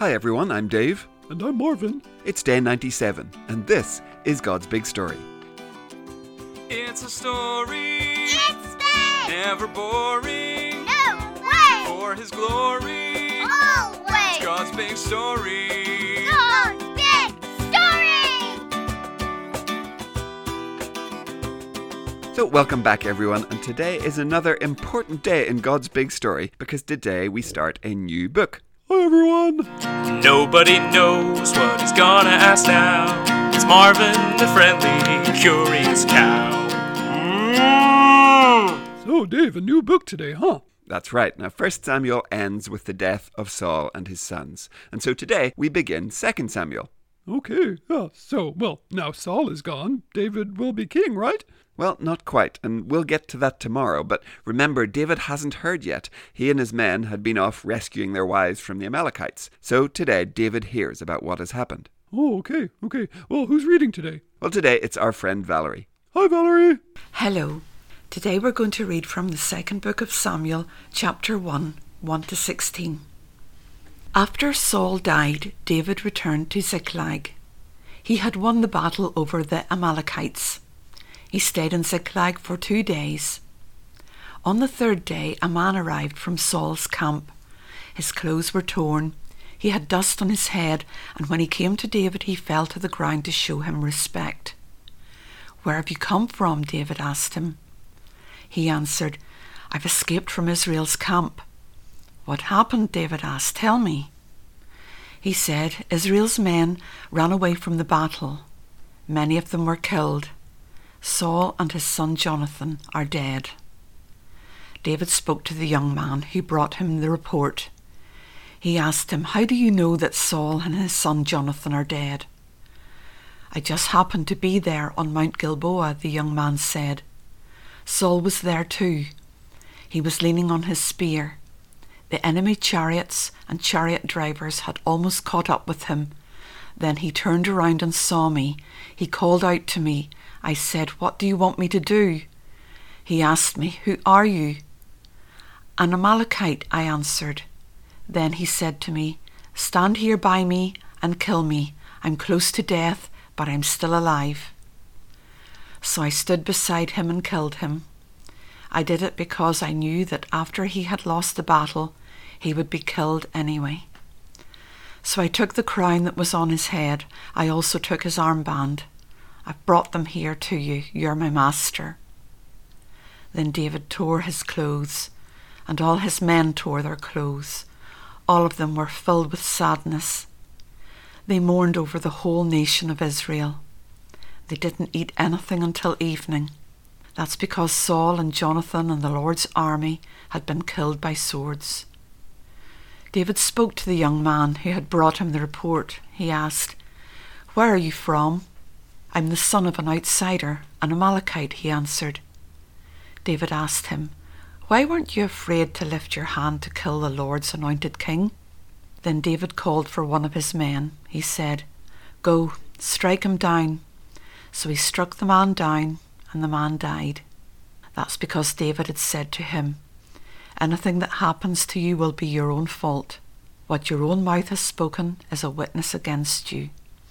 Hi everyone, I'm Dave. And I'm Marvin. It's day 97, and this is God's Big Story. It's a story, It's big! never boring. No way! For His glory, Always! God's big story. God's big story! So, welcome back everyone, and today is another important day in God's Big Story because today we start a new book. Hi, everyone. Nobody knows what he's gonna ask now. It's Marvin, the friendly, curious cow. Mm. So, Dave, a new book today, huh? That's right. Now, 1 Samuel ends with the death of Saul and his sons. And so today we begin 2 Samuel. Okay. Yeah. So, well, now Saul is gone. David will be king, right? Well, not quite, and we'll get to that tomorrow. But remember, David hasn't heard yet. He and his men had been off rescuing their wives from the Amalekites. So today, David hears about what has happened. Oh, okay. Okay. Well, who's reading today? Well, today it's our friend Valerie. Hi, Valerie. Hello. Today we're going to read from the second book of Samuel, chapter 1, 1 to 16. After Saul died, David returned to Ziklag. He had won the battle over the Amalekites. He stayed in Ziklag for two days. On the third day, a man arrived from Saul's camp. His clothes were torn. He had dust on his head, and when he came to David, he fell to the ground to show him respect. Where have you come from? David asked him. He answered, I've escaped from Israel's camp. What happened? David asked. Tell me. He said, Israel's men ran away from the battle. Many of them were killed. Saul and his son Jonathan are dead. David spoke to the young man who brought him the report. He asked him, How do you know that Saul and his son Jonathan are dead? I just happened to be there on Mount Gilboa, the young man said. Saul was there too. He was leaning on his spear. The enemy chariots and chariot drivers had almost caught up with him. Then he turned around and saw me. He called out to me. I said, What do you want me to do? He asked me, Who are you? An Amalekite, I answered. Then he said to me, Stand here by me and kill me. I'm close to death, but I'm still alive. So I stood beside him and killed him. I did it because I knew that after he had lost the battle, he would be killed anyway. So I took the crown that was on his head. I also took his armband. I've brought them here to you. You're my master. Then David tore his clothes, and all his men tore their clothes. All of them were filled with sadness. They mourned over the whole nation of Israel. They didn't eat anything until evening. That's because Saul and Jonathan and the Lord's army had been killed by swords. David spoke to the young man who had brought him the report. He asked, Where are you from? I'm the son of an outsider, an Amalekite, he answered. David asked him, Why weren't you afraid to lift your hand to kill the Lord's anointed king? Then David called for one of his men. He said, Go, strike him down. So he struck the man down, and the man died. That's because David had said to him, Anything that happens to you will be your own fault. What your own mouth has spoken is a witness against you.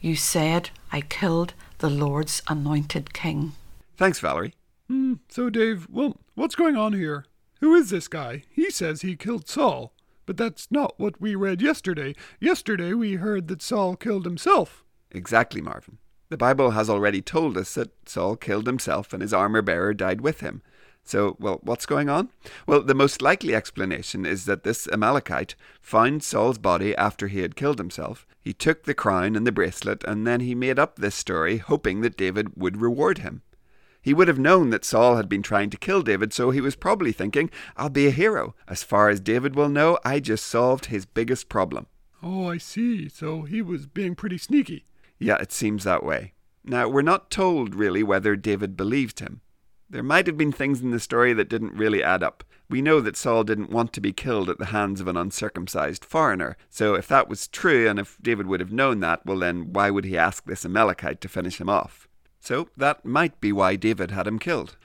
You said, I killed the Lord's anointed king. Thanks, Valerie. Hmm. So, Dave, well, what's going on here? Who is this guy? He says he killed Saul. But that's not what we read yesterday. Yesterday we heard that Saul killed himself. Exactly, Marvin. The Bible has already told us that Saul killed himself and his armor bearer died with him. So, well, what's going on? Well, the most likely explanation is that this Amalekite found Saul's body after he had killed himself. He took the crown and the bracelet, and then he made up this story, hoping that David would reward him. He would have known that Saul had been trying to kill David, so he was probably thinking, I'll be a hero. As far as David will know, I just solved his biggest problem. Oh, I see. So he was being pretty sneaky. Yeah, it seems that way. Now, we're not told really whether David believed him. There might have been things in the story that didn't really add up. We know that Saul didn't want to be killed at the hands of an uncircumcised foreigner, so if that was true, and if David would have known that, well then, why would he ask this Amalekite to finish him off? So that might be why David had him killed.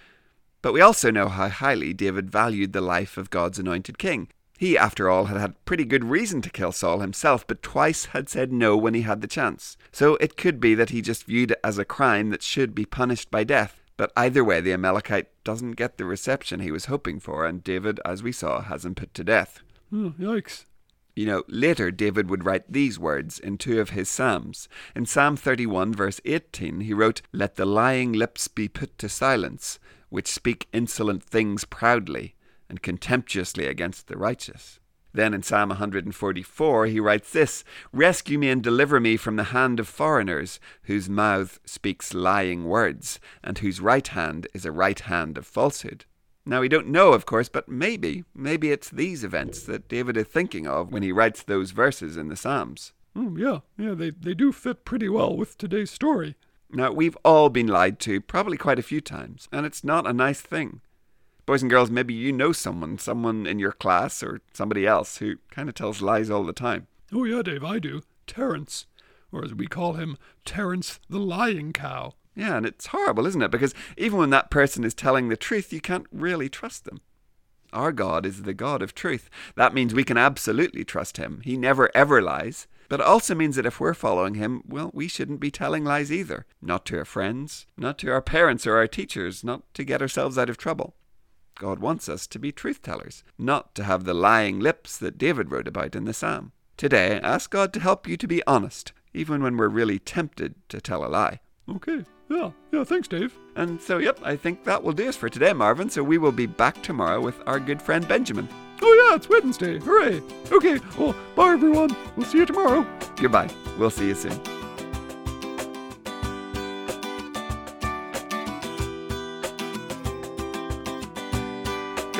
But we also know how highly David valued the life of God's anointed king. He, after all, had had pretty good reason to kill Saul himself, but twice had said no when he had the chance. So it could be that he just viewed it as a crime that should be punished by death. But either way, the Amalekite doesn't get the reception he was hoping for, and David, as we saw, has him put to death. Oh, yikes. You know, later David would write these words in two of his Psalms. In Psalm 31, verse 18, he wrote, Let the lying lips be put to silence, which speak insolent things proudly and contemptuously against the righteous. Then in Psalm 144, he writes this Rescue me and deliver me from the hand of foreigners, whose mouth speaks lying words, and whose right hand is a right hand of falsehood. Now, we don't know, of course, but maybe, maybe it's these events that David is thinking of when he writes those verses in the Psalms. Oh, yeah, yeah, they, they do fit pretty well with today's story. Now, we've all been lied to, probably quite a few times, and it's not a nice thing. Boys and girls, maybe you know someone, someone in your class or somebody else who kind of tells lies all the time. Oh, yeah, Dave, I do. Terence. Or as we call him, Terence the Lying Cow. Yeah, and it's horrible, isn't it? Because even when that person is telling the truth, you can't really trust them. Our God is the God of truth. That means we can absolutely trust Him. He never ever lies. But it also means that if we're following Him, well, we shouldn't be telling lies either. Not to our friends, not to our parents or our teachers, not to get ourselves out of trouble. God wants us to be truth tellers, not to have the lying lips that David wrote about in the psalm. Today, ask God to help you to be honest, even when we're really tempted to tell a lie. Okay, yeah, yeah, thanks, Dave. And so, yep, I think that will do us for today, Marvin. So we will be back tomorrow with our good friend Benjamin. Oh, yeah, it's Wednesday. Hooray. Okay, well, bye, everyone. We'll see you tomorrow. Goodbye. We'll see you soon.